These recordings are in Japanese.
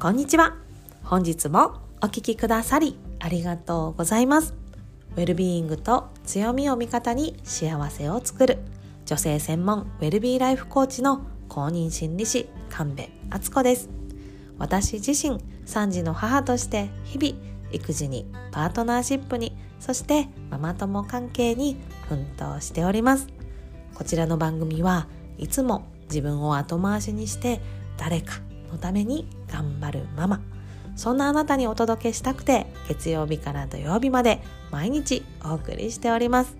こんにちは。本日もお聞きくださりありがとうございます。ウェルビーイングと強みを味方に幸せを作る女性専門ウェルビーライフコーチの公認心理師神戸敦子です。私自身3児の母として日々育児にパートナーシップにそしてママ友関係に奮闘しておりますこちらの番組はいつも自分を後回しにして誰かのために頑張るママ。そんなあなたにお届けしたくて月曜日から土曜日まで毎日お送りしております。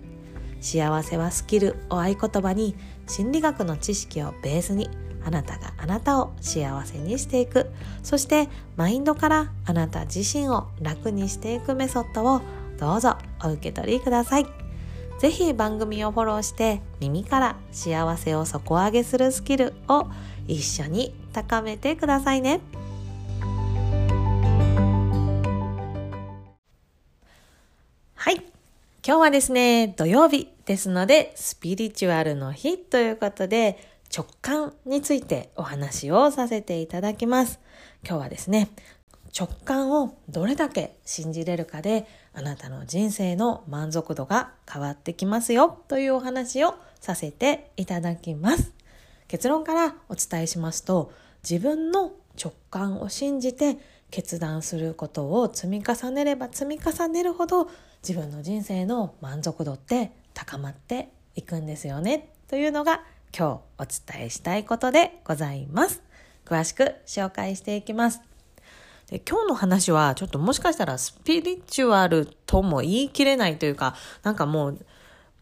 幸せはスキルを合言葉に心理学の知識をベースにあなたがあなたを幸せにしていく。そしてマインドからあなた自身を楽にしていくメソッドをどうぞお受け取りください。ぜひ番組をフォローして耳から幸せを底上げするスキルを一緒に高めてくださいね。はい。今日はですね土曜日ですのでスピリチュアルの日ということで直感についてお話をさせていただきます。今日はですね直感をどれだけ信じれるかであなたの人生の満足度が変わってきますよというお話をさせていただきます。結論からお伝えしますと自分の直感を信じて決断することを積み重ねれば積み重ねるほど自分の人生の満足度って高まっていくんですよね。というのが今日お伝えしたいことでございます。詳しく紹介していきます。で今日の話はちょっともしかしたらスピリチュアルとも言い切れないというかなんかもう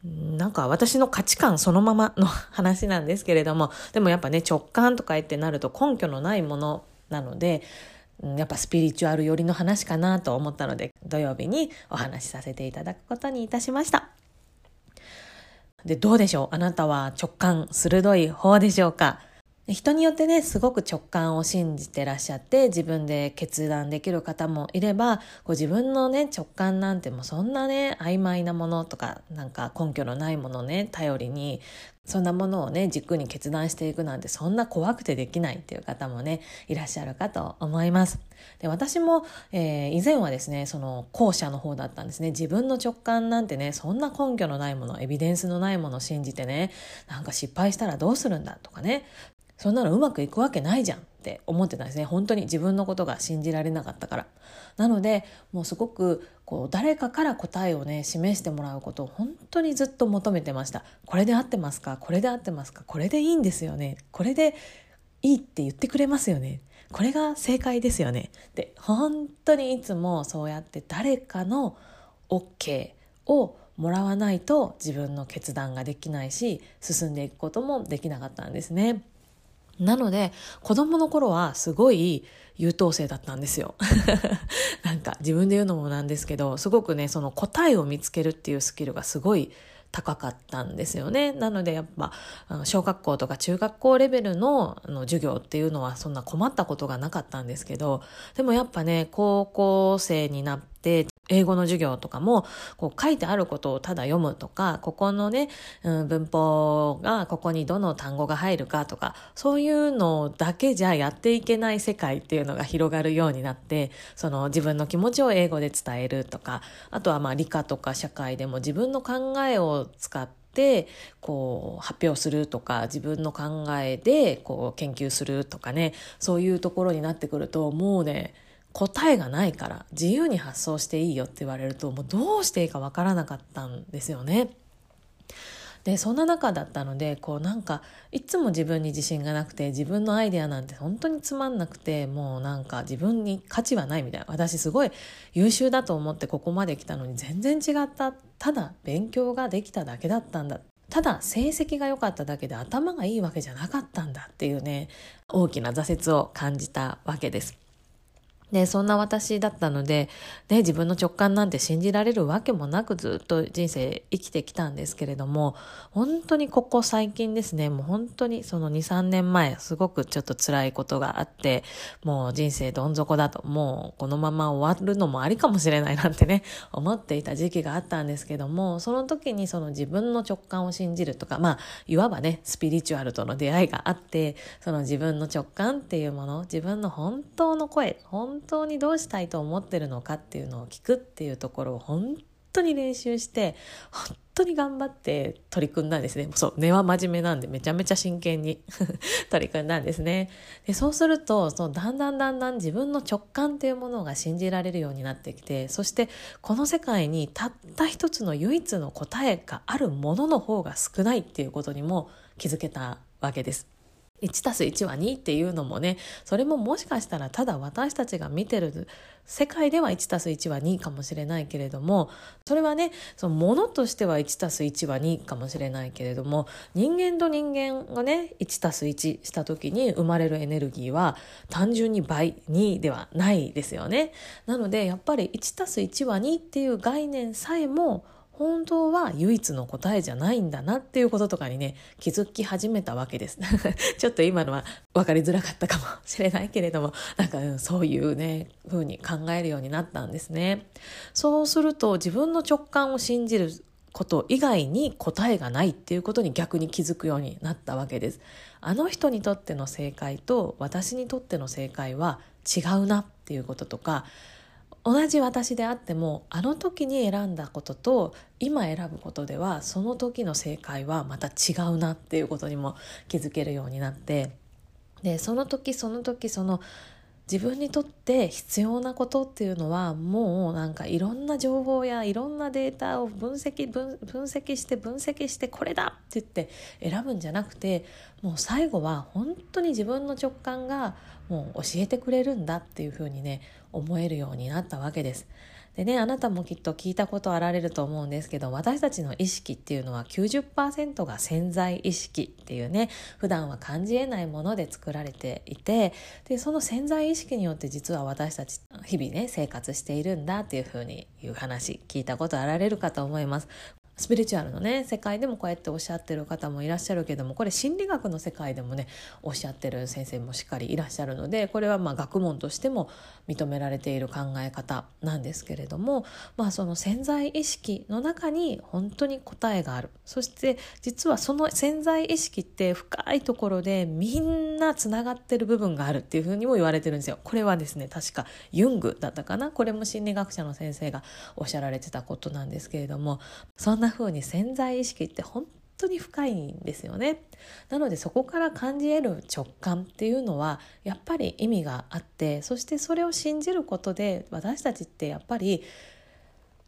なんか私の価値観そのままの話なんですけれども、でもやっぱね、直感とか言ってなると根拠のないものなので、やっぱスピリチュアル寄りの話かなと思ったので、土曜日にお話しさせていただくことにいたしました。で、どうでしょう？あなたは直感鋭い方でしょうか？人によってね、すごく直感を信じてらっしゃって、自分で決断できる方もいれば、こう自分のね、直感なんてもうそんなね、曖昧なものとか、なんか根拠のないものね、頼りに、そんなものをね、軸に決断していくなんて、そんな怖くてできないっていう方もね、いらっしゃるかと思います。で、私も、えー、以前はですね、その後者の方だったんですね。自分の直感なんてね、そんな根拠のないもの、エビデンスのないものを信じてね、なんか失敗したらどうするんだとかね、そんなのうまくいくわけないじゃんって思ってたんですね。本当に自分のことが信じられなかったから。なので、もうすごくこう誰かから答えをね、示してもらうことを本当にずっと求めてました。これで合ってますか？これで合ってますか？これでいいんですよね？これでいいって言ってくれますよね？これが正解ですよね？で、本当にいつもそうやって誰かの OK をもらわないと自分の決断ができないし進んでいくこともできなかったんですね。なので、子供の頃はすごい優等生だったんですよ。なんか自分で言うのもなんですけど、すごくね、その答えを見つけるっていうスキルがすごい高かったんですよね。なのでやっぱ、小学校とか中学校レベルのの授業っていうのはそんな困ったことがなかったんですけど、でもやっぱね、高校生になって英語の授業とかも、こう書いてあることをただ読むとか、ここのね、うん、文法がここにどの単語が入るかとか、そういうのだけじゃやっていけない世界っていうのが広がるようになって、その自分の気持ちを英語で伝えるとか、あとはまあ理科とか社会でも自分の考えを使って、こう発表するとか自分の考えでこう研究するとかねそういうところになってくるともうね答えがないから自由に発想していいよって言われるともうどうしていいかわからなかったんですよね。でそんな中だったのでこうなんかいつも自分に自信がなくて自分のアイデアなんて本当につまんなくてもうなんか自分に価値はないみたいな私すごい優秀だと思ってここまで来たのに全然違ったただ勉強ができただけだったんだただ成績が良かっただけで頭がいいわけじゃなかったんだっていうね大きな挫折を感じたわけです。で、そんな私だったので、ね、自分の直感なんて信じられるわけもなくずっと人生生きてきたんですけれども、本当にここ最近ですね、もう本当にその2、3年前、すごくちょっと辛いことがあって、もう人生どん底だと、もうこのまま終わるのもありかもしれないなんてね、思っていた時期があったんですけども、その時にその自分の直感を信じるとか、まあ、いわばね、スピリチュアルとの出会いがあって、その自分の直感っていうもの、自分の本当の声、本本当にどうしたいと思ってるのかっていうのを聞くっていうところを本当に練習して本当に頑張って取り組んだんですねそう根は真面目なんでめちゃめちゃ真剣に 取り組んだんですねでそうするとそのだんだんだんだん自分の直感っていうものが信じられるようになってきてそしてこの世界にたった一つの唯一の答えがあるものの方が少ないっていうことにも気づけたわけです。1たす1は2っていうのもねそれももしかしたらただ私たちが見てる世界では1たす1は2かもしれないけれどもそれはねそのものとしては1たす1は2かもしれないけれども人間と人間がね1たす1した時に生まれるエネルギーは単純に倍2ではないですよね。なのでやっぱり1たす1は2っていう概念さえも本当は唯一の答えじゃないんだなっていうこととかにね、気づき始めたわけです。ちょっと今のは分かりづらかったかもしれないけれども、なんか、そういうね、風に考えるようになったんですね。そうすると自分の直感を信じること以外に答えがないっていうことに逆に気づくようになったわけです。あの人にとっての正解と私にとっての正解は違うなっていうこととか、同じ私であってもあの時に選んだことと今選ぶことではその時の正解はまた違うなっていうことにも気づけるようになってでその時その時その自分にとって必要なことっていうのはもうなんかいろんな情報やいろんなデータを分析分析して分析してこれだって言って選ぶんじゃなくてもう最後は本当に自分の直感がもう教えてくれるんだっていうふうにね思えるようになったわけです。でね、あなたもきっと聞いたことあられると思うんですけど、私たちの意識っていうのは90%が潜在意識っていうね、普段は感じ得ないもので作られていて、で、その潜在意識によって実は私たち日々ね、生活しているんだっていうふうに言う話、聞いたことあられるかと思います。スピリチュアルのね世界でもこうやっておっしゃってる方もいらっしゃるけどもこれ心理学の世界でもねおっしゃってる先生もしっかりいらっしゃるのでこれはまあ学問としても認められている考え方なんですけれどもまあその潜在意識の中に本当に答えがあるそして実はその潜在意識って深いところでみんなつながってる部分があるっていうふうにも言われてるんですよ。これはですね確かユングだったかな？これも心理学者の先生がおっしゃられてたことなんですけれどもそんな風に潜在意識って本当に深いんですよね。なのでそこから感じ得る直感っていうのはやっぱり意味があってそしてそれを信じることで私たちってやっぱり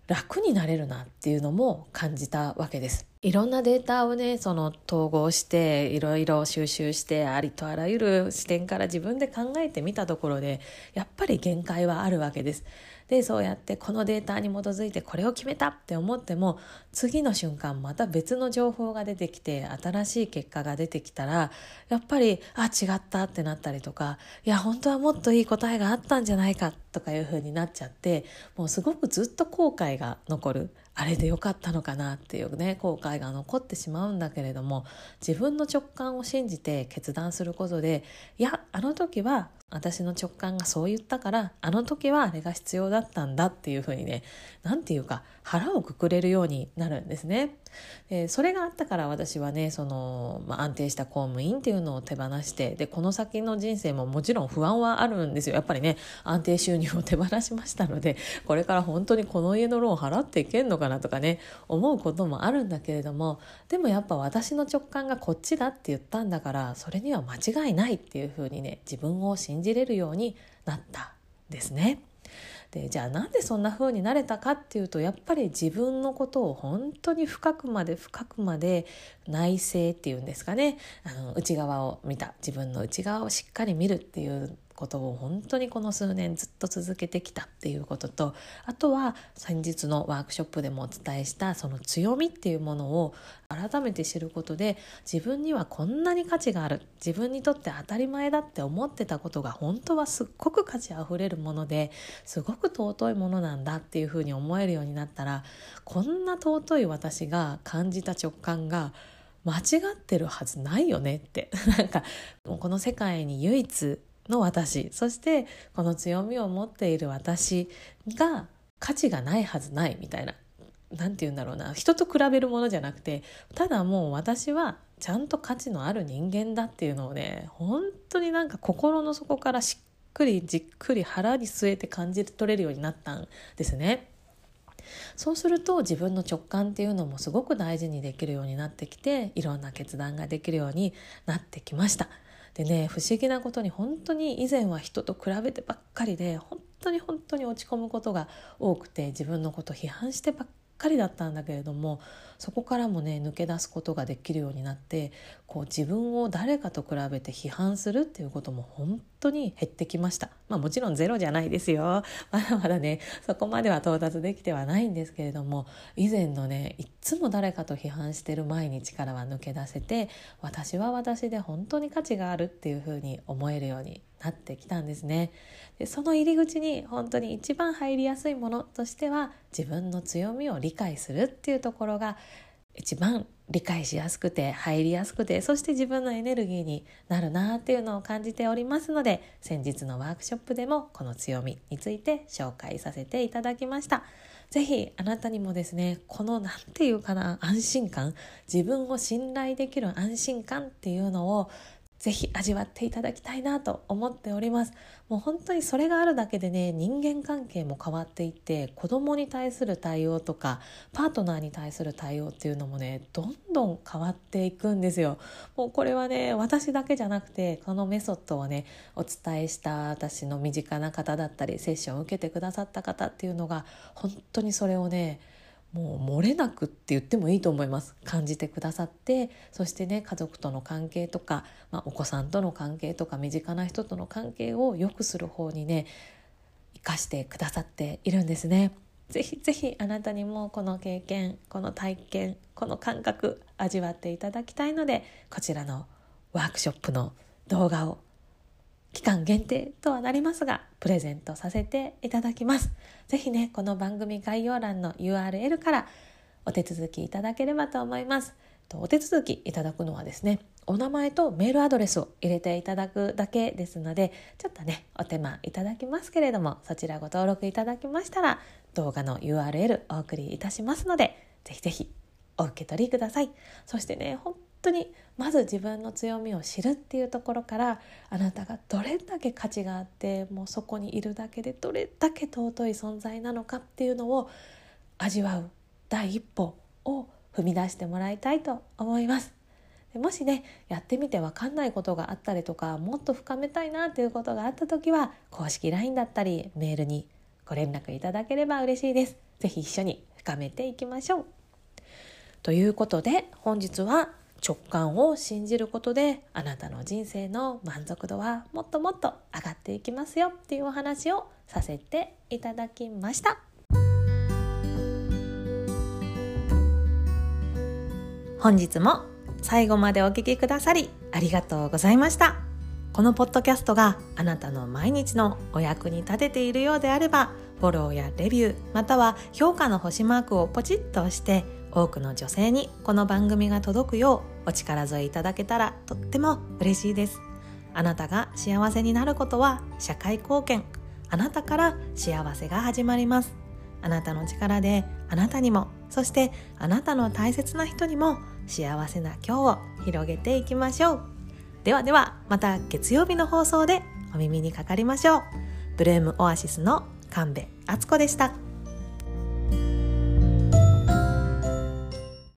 楽になれるなっていうのも感じたわけです。いろんなデータをね、その統合していろいろ収集してありとあらゆる視点から自分で考えてみたところでやっぱり限界はあるわけです。でそうやってこのデータに基づいてこれを決めたって思っても次の瞬間また別の情報が出てきて新しい結果が出てきたらやっぱりあ違ったってなったりとかいや本当はもっといい答えがあったんじゃないかとかいう風になっちゃってもうすごくずっと後悔が残る。あれでよかったのかなっていうね後悔が残ってしまうんだけれども自分の直感を信じて決断することでいやあの時は私の直感がそう言ったからあの時はあれが必要だったんだっていうふうにね何て言うか腹をくくれるようになるんですね。でそれがあったから私はねその、まあ、安定した公務員っていうのを手放してでこの先の人生ももちろん不安はあるんですよやっぱりね安定収入を手放しましたのでこれから本当にこの家のローン払っていけんのかなとかね思うこともあるんだけれどもでもやっぱ私の直感がこっちだって言ったんだからそれには間違いないっていうふうにね自分を信じれるようになったですね。でじゃあなんでそんな風になれたかっていうとやっぱり自分のことを本当に深くまで深くまで内省っていうんですかね。あの内側を見た。自分の内側をしっかり見るっていうことを本当にこの数年ずっと続けてきたっていうこととあとは先日のワークショップでもお伝えしたその強みっていうものを改めて知ることで自分にはこんなに価値がある自分にとって当たり前だって思ってたことが本当はすっごく価値あふれるものですごく尊いものなんだっていうふうに思えるようになったらこんな尊い私が感じた直感が間違ってるはずないよねって。なんかこの世界に唯一の私そしてこの強みを持っている私が価値がないはずないみたいな何て言うんだろうな人と比べるものじゃなくてただもう私はちゃんと価値のある人間だっていうのをね本当になんか心の底からしっくりじっくり腹に据えて感じ取れるようになったんですね。そうすると自分の直感っていうのもすごく大事にできるようになってきていろんな決断ができるようになってきました。でね不思議なことに本当に以前は人と比べてばっかりで本当に本当に落ち込むことが多くて自分のこと批判してばっかりかりだったんだけれどもそこからもね抜け出すことができるようになってこう自分を誰かと比べて批判するっていうことも本当に減ってきました。まあもちろんゼロじゃないですよ。まだまだねそこまでは到達できてはないんですけれども以前のねいっつも誰かと批判してる毎日からは抜け出せて私は私で本当に価値があるっていうふうに思えるようになってきたんですねでその入り口に本当に一番入りやすいものとしては自分の強みを理解するっていうところが一番理解しやすくて入りやすくてそして自分のエネルギーになるなっていうのを感じておりますので先日のワークショップでもこの強みについて紹介させていただきました。ぜひあなたにもですねこの何て言うかな安心感自分を信頼できる安心感っていうのをぜひ味わっていただきたいなと思っております。もう本当にそれがあるだけでね人間関係も変わっていって子供に対する対応とかパートナーに対する対応っていうのもねどんどん変わっていくんですよ。もうこれはね私だけじゃなくてこのメソッドをねお伝えした私の身近な方だったりセッションを受けてくださった方っていうのが本当にそれをねもう漏れなくって言ってもいいと思います感じてくださってそしてね家族との関係とか、まあ、お子さんとの関係とか身近な人との関係を良くする方にね生かしてくださっているんですね。ぜひぜひあなたにもこの経験この体験この感覚味わっていただきたいのでこちらのワークショップの動画を期間限定とはなりますが、プレゼントさせていただきます。ぜひね、この番組概要欄の URL からお手続きいただければと思います。お手続きいただくのはですね、お名前とメールアドレスを入れていただくだけですので、ちょっとね、お手間いただきますけれども、そちらご登録いただきましたら、動画の URL お送りいたしますので、ぜひぜひお受け取りください。そしてね、本当にまず自分の強みを知るっていうところからあなたがどれだけ価値があってもうそこにいるだけでどれだけ尊い存在なのかっていうのを味わう第一歩を踏み出してもらいたいと思います。もしねやってみて分かんないことがあったりとかもっと深めたいなということがあった時は公式 LINE だったりメールにご連絡いただければ嬉しいです。是非一緒に深めていきましょう。ということで本日は直感を信じることであなたの人生の満足度はもっともっと上がっていきますよっていうお話をさせていただきました。本日も最後までお聞きくださりありがとうございました。このポッドキャストがあなたの毎日のお役に立てているようであればフォローやレビューまたは評価の星マークをポチッと押して多くの女性にこの番組が届くようお力添えいただけたらとっても嬉しいです。あなたが幸せになることは社会貢献あなたから幸せが始まります。あなたの力であなたにもそしてあなたの大切な人にも幸せな今日を広げていきましょうではではまた月曜日の放送でお耳にかかりましょう。ブルームオアシスの神戸敦子でした。